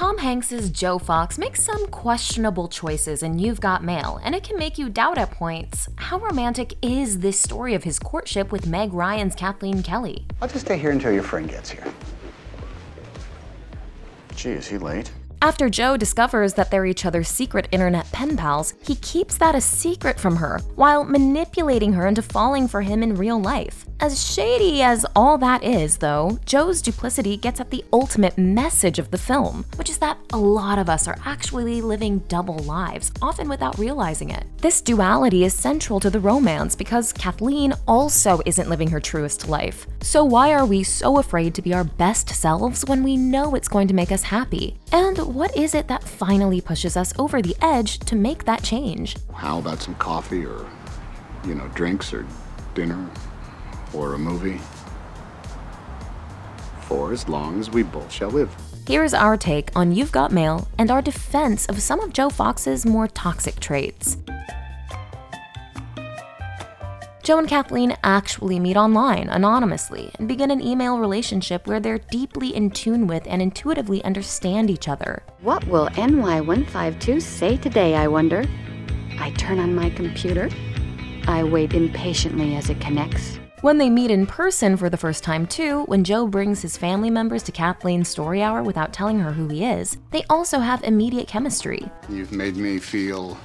Tom Hanks's Joe Fox makes some questionable choices in You've Got Mail, and it can make you doubt at points how romantic is this story of his courtship with Meg Ryan's Kathleen Kelly? I'll just stay here until your friend gets here. Gee, is he late? After Joe discovers that they're each other's secret internet pen pals, he keeps that a secret from her while manipulating her into falling for him in real life. As shady as all that is, though, Joe's duplicity gets at the ultimate message of the film, which is that a lot of us are actually living double lives, often without realizing it. This duality is central to the romance because Kathleen also isn't living her truest life. So, why are we so afraid to be our best selves when we know it's going to make us happy? And what is it that finally pushes us over the edge to make that change? How about some coffee or, you know, drinks or dinner? or a movie. For as long as we both shall live. Here's our take on You've Got Mail and our defense of some of Joe Fox's more toxic traits. Joe and Kathleen actually meet online anonymously and begin an email relationship where they're deeply in tune with and intuitively understand each other. What will NY152 say today, I wonder? I turn on my computer. I wait impatiently as it connects. When they meet in person for the first time, too, when Joe brings his family members to Kathleen's story hour without telling her who he is, they also have immediate chemistry. You've made me feel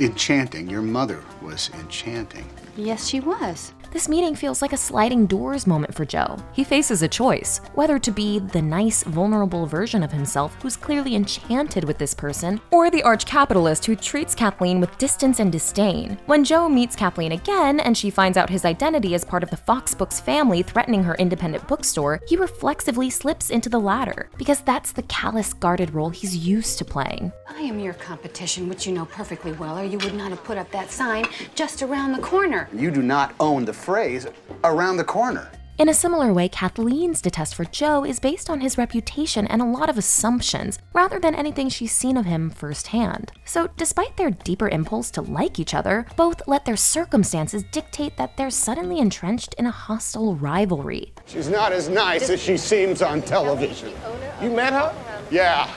enchanting. Your mother was enchanting. Yes, she was. This meeting feels like a sliding doors moment for Joe. He faces a choice whether to be the nice, vulnerable version of himself who's clearly enchanted with this person, or the arch capitalist who treats Kathleen with distance and disdain. When Joe meets Kathleen again and she finds out his identity as part of the Fox Books family threatening her independent bookstore, he reflexively slips into the latter because that's the callous, guarded role he's used to playing. I am your competition, which you know perfectly well, or you would not have put up that sign just around the corner. You do not own the phrase around the corner. In a similar way, Kathleen's detest for Joe is based on his reputation and a lot of assumptions, rather than anything she's seen of him firsthand. So, despite their deeper impulse to like each other, both let their circumstances dictate that they're suddenly entrenched in a hostile rivalry. She's not as nice as she seems on television. You met her? Yeah.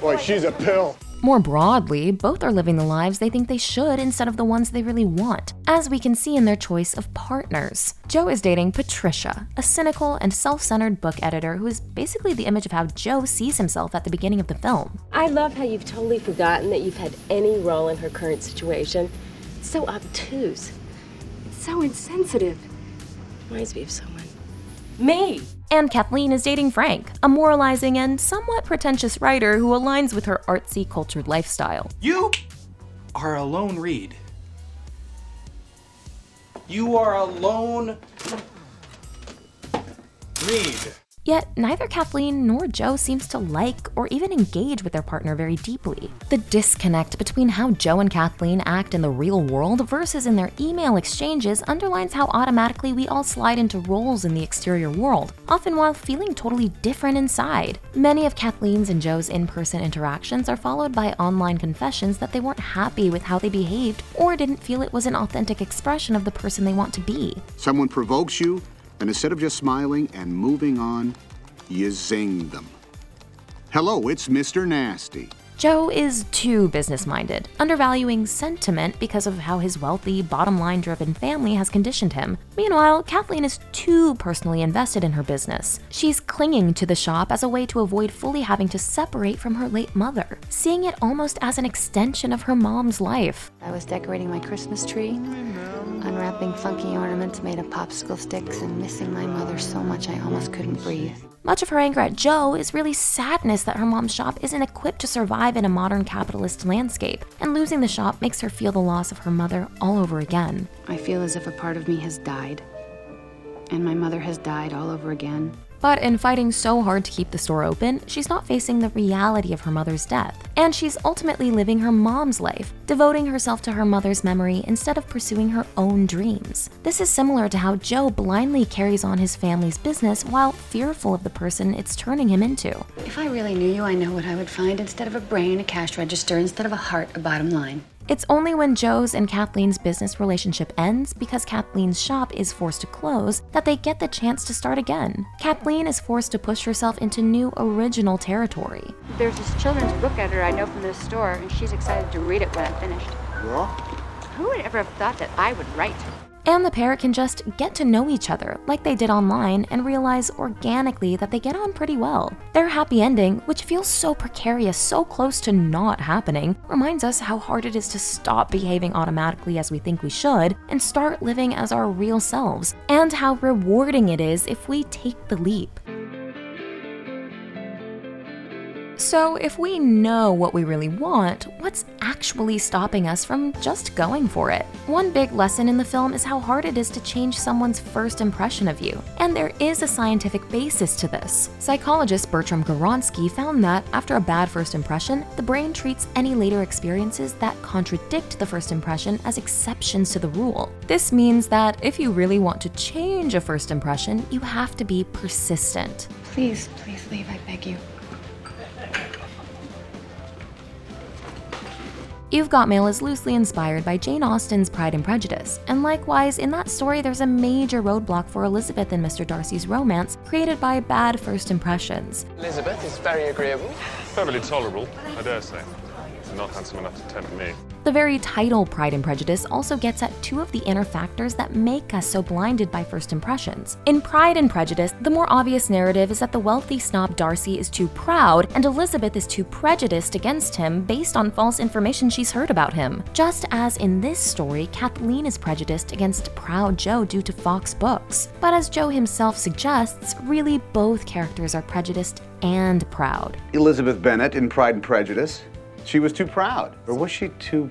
Boy, she's a pill. More broadly, both are living the lives they think they should instead of the ones they really want, as we can see in their choice of partners. Joe is dating Patricia, a cynical and self centered book editor who is basically the image of how Joe sees himself at the beginning of the film. I love how you've totally forgotten that you've had any role in her current situation. It's so obtuse. It's so insensitive. Reminds me of someone. Me! And Kathleen is dating Frank, a moralizing and somewhat pretentious writer who aligns with her artsy, cultured lifestyle. You are a lone reed. You are a lone reed. Yet, neither Kathleen nor Joe seems to like or even engage with their partner very deeply. The disconnect between how Joe and Kathleen act in the real world versus in their email exchanges underlines how automatically we all slide into roles in the exterior world, often while feeling totally different inside. Many of Kathleen's and Joe's in person interactions are followed by online confessions that they weren't happy with how they behaved or didn't feel it was an authentic expression of the person they want to be. Someone provokes you, and instead of just smiling and moving on, you zing them. Hello, it's Mr. Nasty. Joe is too business minded, undervaluing sentiment because of how his wealthy, bottom line driven family has conditioned him. Meanwhile, Kathleen is too personally invested in her business. She's clinging to the shop as a way to avoid fully having to separate from her late mother, seeing it almost as an extension of her mom's life. I was decorating my Christmas tree, unwrapping funky ornaments made of popsicle sticks, and missing my mother so much I almost couldn't breathe. Much of her anger at Joe is really sadness that her mom's shop isn't equipped to survive in a modern capitalist landscape, and losing the shop makes her feel the loss of her mother all over again. I feel as if a part of me has died, and my mother has died all over again. But in fighting so hard to keep the store open, she's not facing the reality of her mother's death. And she's ultimately living her mom's life, devoting herself to her mother's memory instead of pursuing her own dreams. This is similar to how Joe blindly carries on his family's business while fearful of the person it's turning him into. If I really knew you, I know what I would find. Instead of a brain, a cash register. Instead of a heart, a bottom line. It's only when Joe's and Kathleen's business relationship ends because Kathleen's shop is forced to close that they get the chance to start again. Kathleen is forced to push herself into new original territory. There's this children's book editor I know from this store, and she's excited to read it when I'm finished. Well, Who would ever have thought that I would write? And the pair can just get to know each other like they did online and realize organically that they get on pretty well. Their happy ending, which feels so precarious, so close to not happening, reminds us how hard it is to stop behaving automatically as we think we should and start living as our real selves, and how rewarding it is if we take the leap. So, if we know what we really want, what's actually stopping us from just going for it? One big lesson in the film is how hard it is to change someone's first impression of you. And there is a scientific basis to this. Psychologist Bertram Gawronski found that, after a bad first impression, the brain treats any later experiences that contradict the first impression as exceptions to the rule. This means that if you really want to change a first impression, you have to be persistent. Please, please leave, I beg you. You've Got Mail is loosely inspired by Jane Austen's Pride and Prejudice, and likewise, in that story, there's a major roadblock for Elizabeth and Mr. Darcy's romance created by bad first impressions. Elizabeth is very agreeable. Perfectly tolerable, I dare say. Not handsome enough to tempt me. The very title Pride and Prejudice also gets at two of the inner factors that make us so blinded by first impressions. In Pride and Prejudice, the more obvious narrative is that the wealthy snob Darcy is too proud and Elizabeth is too prejudiced against him based on false information she's heard about him. Just as in this story, Kathleen is prejudiced against proud Joe due to Fox books. But as Joe himself suggests, really both characters are prejudiced and proud. Elizabeth Bennet in Pride and Prejudice. She was too proud. Or was she too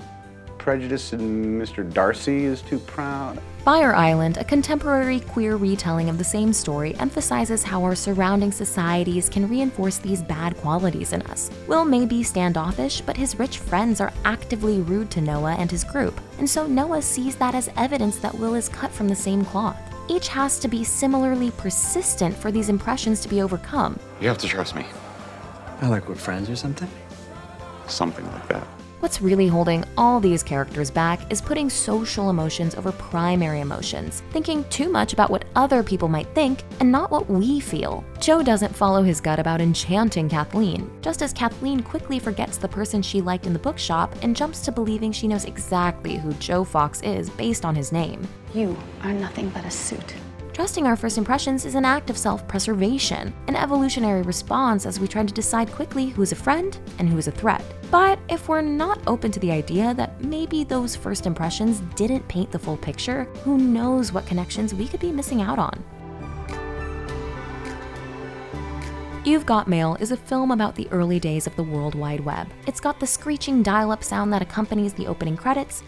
prejudiced and Mr. Darcy is too proud? Fire Island, a contemporary queer retelling of the same story, emphasizes how our surrounding societies can reinforce these bad qualities in us. Will may be standoffish, but his rich friends are actively rude to Noah and his group, and so Noah sees that as evidence that Will is cut from the same cloth. Each has to be similarly persistent for these impressions to be overcome. You have to trust me. I like we're friends or something. Something like that. What's really holding all these characters back is putting social emotions over primary emotions, thinking too much about what other people might think and not what we feel. Joe doesn't follow his gut about enchanting Kathleen, just as Kathleen quickly forgets the person she liked in the bookshop and jumps to believing she knows exactly who Joe Fox is based on his name. You are nothing but a suit. Trusting our first impressions is an act of self preservation, an evolutionary response as we try to decide quickly who is a friend and who is a threat. But if we're not open to the idea that maybe those first impressions didn't paint the full picture, who knows what connections we could be missing out on? You've Got Mail is a film about the early days of the World Wide Web. It's got the screeching dial up sound that accompanies the opening credits,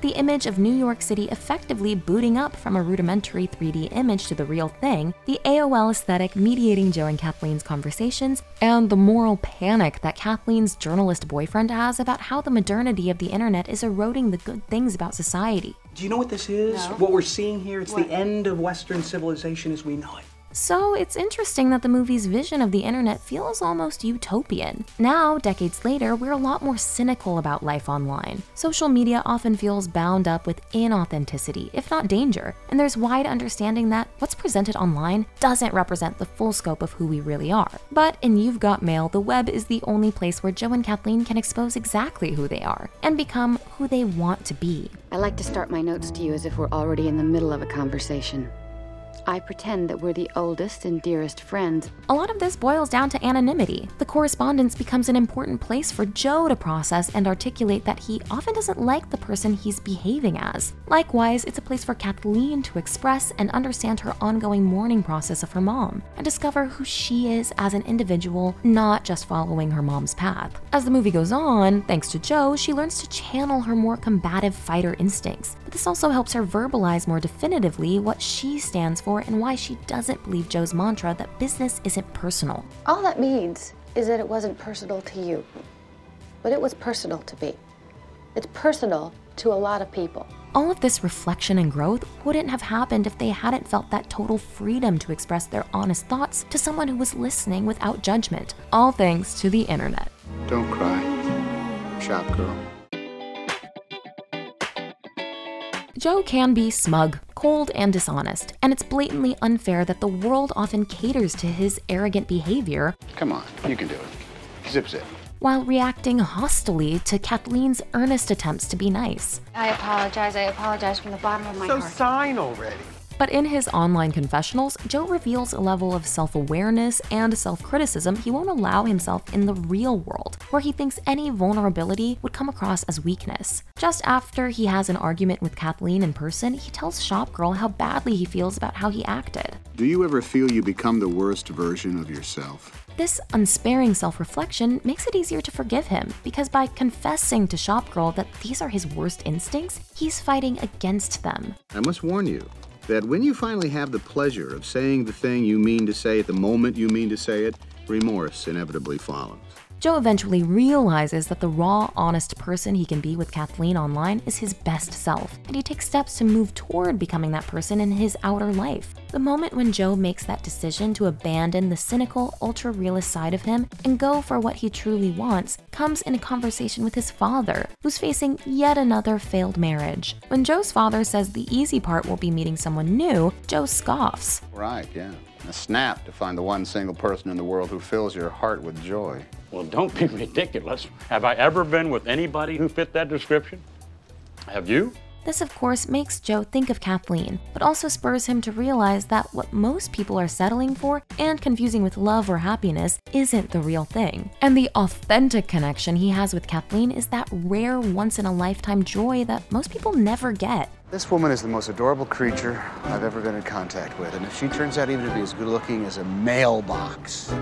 the image of New York City effectively booting up from a rudimentary 3D image to the real thing, the AOL aesthetic mediating Joe and Kathleen's conversations, and the moral panic that Kathleen's journalist boyfriend has about how the modernity of the internet is eroding the good things about society. Do you know what this is? What we're seeing here? It's the end of Western civilization as we know it. So it's interesting that the movie's vision of the internet feels almost utopian. Now, decades later, we're a lot more cynical about life online. Social media often feels bound up with inauthenticity, if not danger, and there's wide understanding that what's presented online doesn't represent the full scope of who we really are. But in You've Got Mail, the web is the only place where Joe and Kathleen can expose exactly who they are and become who they want to be. I like to start my notes to you as if we're already in the middle of a conversation. I pretend that we're the oldest and dearest friends. A lot of this boils down to anonymity. The correspondence becomes an important place for Joe to process and articulate that he often doesn't like the person he's behaving as. Likewise, it's a place for Kathleen to express and understand her ongoing mourning process of her mom and discover who she is as an individual, not just following her mom's path. As the movie goes on, thanks to Joe, she learns to channel her more combative fighter instincts. But this also helps her verbalize more definitively what she stands for and why she doesn't believe Joe's mantra that business isn't personal. All that means is that it wasn't personal to you, but it was personal to me. It's personal to a lot of people. All of this reflection and growth wouldn't have happened if they hadn't felt that total freedom to express their honest thoughts to someone who was listening without judgment, all thanks to the internet. Don't cry. shop girl. Joe can be smug, cold, and dishonest, and it's blatantly unfair that the world often caters to his arrogant behavior Come on, you can do it. Zip zip. while reacting hostily to Kathleen's earnest attempts to be nice. I apologize. I apologize from the bottom of my So heart. sign already. But in his online confessionals, Joe reveals a level of self awareness and self criticism he won't allow himself in the real world, where he thinks any vulnerability would come across as weakness. Just after he has an argument with Kathleen in person, he tells Shopgirl how badly he feels about how he acted. Do you ever feel you become the worst version of yourself? This unsparing self reflection makes it easier to forgive him because by confessing to Shopgirl that these are his worst instincts, he's fighting against them. I must warn you that when you finally have the pleasure of saying the thing you mean to say at the moment you mean to say it, remorse inevitably follows. Joe eventually realizes that the raw, honest person he can be with Kathleen online is his best self, and he takes steps to move toward becoming that person in his outer life. The moment when Joe makes that decision to abandon the cynical, ultra realist side of him and go for what he truly wants comes in a conversation with his father, who's facing yet another failed marriage. When Joe's father says the easy part will be meeting someone new, Joe scoffs. Right, yeah. A snap to find the one single person in the world who fills your heart with joy. Well, don't be ridiculous. Have I ever been with anybody who fit that description? Have you? This, of course, makes Joe think of Kathleen, but also spurs him to realize that what most people are settling for and confusing with love or happiness isn't the real thing. And the authentic connection he has with Kathleen is that rare, once in a lifetime joy that most people never get. This woman is the most adorable creature I've ever been in contact with, and if she turns out even to be as good looking as a mailbox,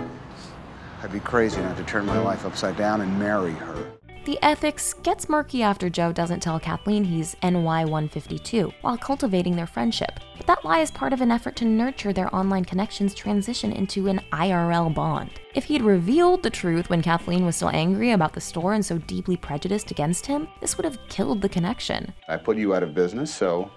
I'd be crazy not to turn my life upside down and marry her. The ethics gets murky after Joe doesn't tell Kathleen he's NY152 while cultivating their friendship. But that lie is part of an effort to nurture their online connections transition into an IRL bond. If he'd revealed the truth when Kathleen was still angry about the store and so deeply prejudiced against him, this would have killed the connection. I put you out of business, so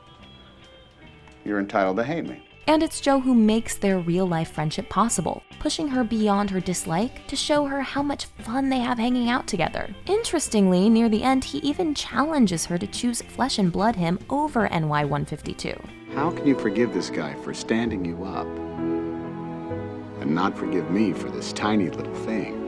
you're entitled to hate me. And it's Joe who makes their real life friendship possible, pushing her beyond her dislike to show her how much fun they have hanging out together. Interestingly, near the end, he even challenges her to choose Flesh and Blood him over NY152. How can you forgive this guy for standing you up and not forgive me for this tiny little thing?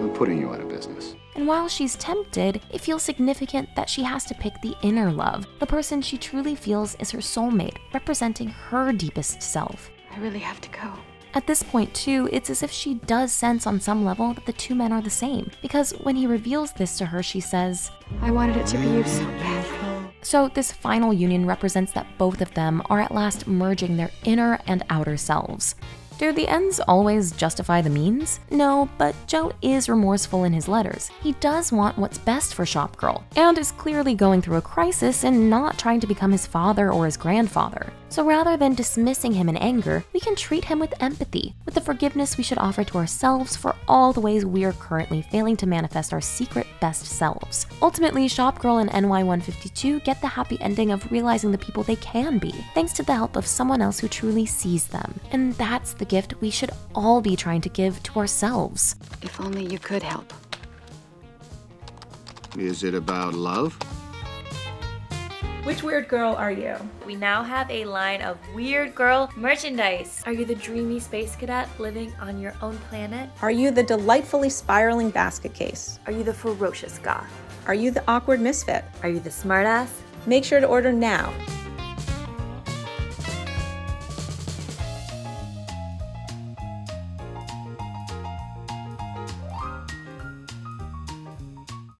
I'm putting you out of business. And while she's tempted, it feels significant that she has to pick the inner love, the person she truly feels is her soulmate, representing her deepest self. I really have to go. At this point, too, it's as if she does sense on some level that the two men are the same, because when he reveals this to her, she says, I wanted it to be you so badly. So, this final union represents that both of them are at last merging their inner and outer selves. Do the ends always justify the means? No, but Joe is remorseful in his letters. He does want what's best for Shopgirl, and is clearly going through a crisis and not trying to become his father or his grandfather. So rather than dismissing him in anger, we can treat him with empathy, with the forgiveness we should offer to ourselves for all the ways we are currently failing to manifest our secret best selves. Ultimately, Shopgirl and NY152 get the happy ending of realizing the people they can be, thanks to the help of someone else who truly sees them. And that's the gift we should all be trying to give to ourselves. If only you could help. Is it about love? Which weird girl are you? We now have a line of weird girl merchandise. Are you the dreamy space cadet living on your own planet? Are you the delightfully spiraling basket case? Are you the ferocious goth? Are you the awkward misfit? Are you the smartass? Make sure to order now